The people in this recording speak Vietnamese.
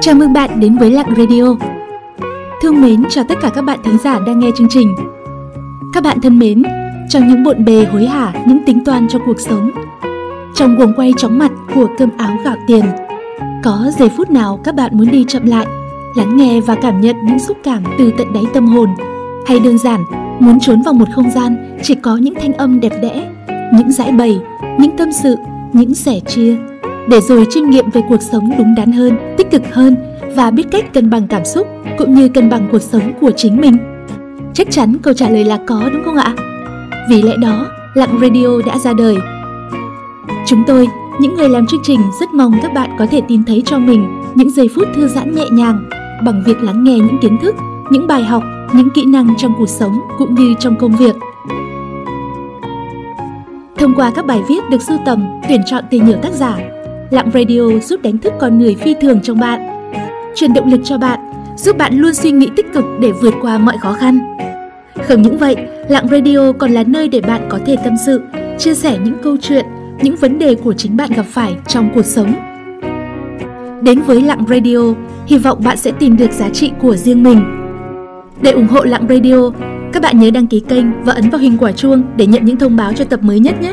Chào mừng bạn đến với Lặng Radio. Thương mến chào tất cả các bạn thính giả đang nghe chương trình. Các bạn thân mến, trong những bộn bề hối hả, những tính toán cho cuộc sống, trong guồng quay chóng mặt của cơm áo gạo tiền, có giây phút nào các bạn muốn đi chậm lại, lắng nghe và cảm nhận những xúc cảm từ tận đáy tâm hồn, hay đơn giản muốn trốn vào một không gian chỉ có những thanh âm đẹp đẽ, những giải bày, những tâm sự, những sẻ chia để rồi chiêm nghiệm về cuộc sống đúng đắn hơn, tích cực hơn và biết cách cân bằng cảm xúc cũng như cân bằng cuộc sống của chính mình. Chắc chắn câu trả lời là có đúng không ạ? Vì lẽ đó, Lặng Radio đã ra đời. Chúng tôi, những người làm chương trình rất mong các bạn có thể tìm thấy cho mình những giây phút thư giãn nhẹ nhàng bằng việc lắng nghe những kiến thức, những bài học, những kỹ năng trong cuộc sống cũng như trong công việc. Thông qua các bài viết được sưu tầm, tuyển chọn từ nhiều tác giả, Lặng Radio giúp đánh thức con người phi thường trong bạn, truyền động lực cho bạn, giúp bạn luôn suy nghĩ tích cực để vượt qua mọi khó khăn. Không những vậy, Lặng Radio còn là nơi để bạn có thể tâm sự, chia sẻ những câu chuyện, những vấn đề của chính bạn gặp phải trong cuộc sống. Đến với Lặng Radio, hy vọng bạn sẽ tìm được giá trị của riêng mình. Để ủng hộ Lặng Radio, các bạn nhớ đăng ký kênh và ấn vào hình quả chuông để nhận những thông báo cho tập mới nhất nhé.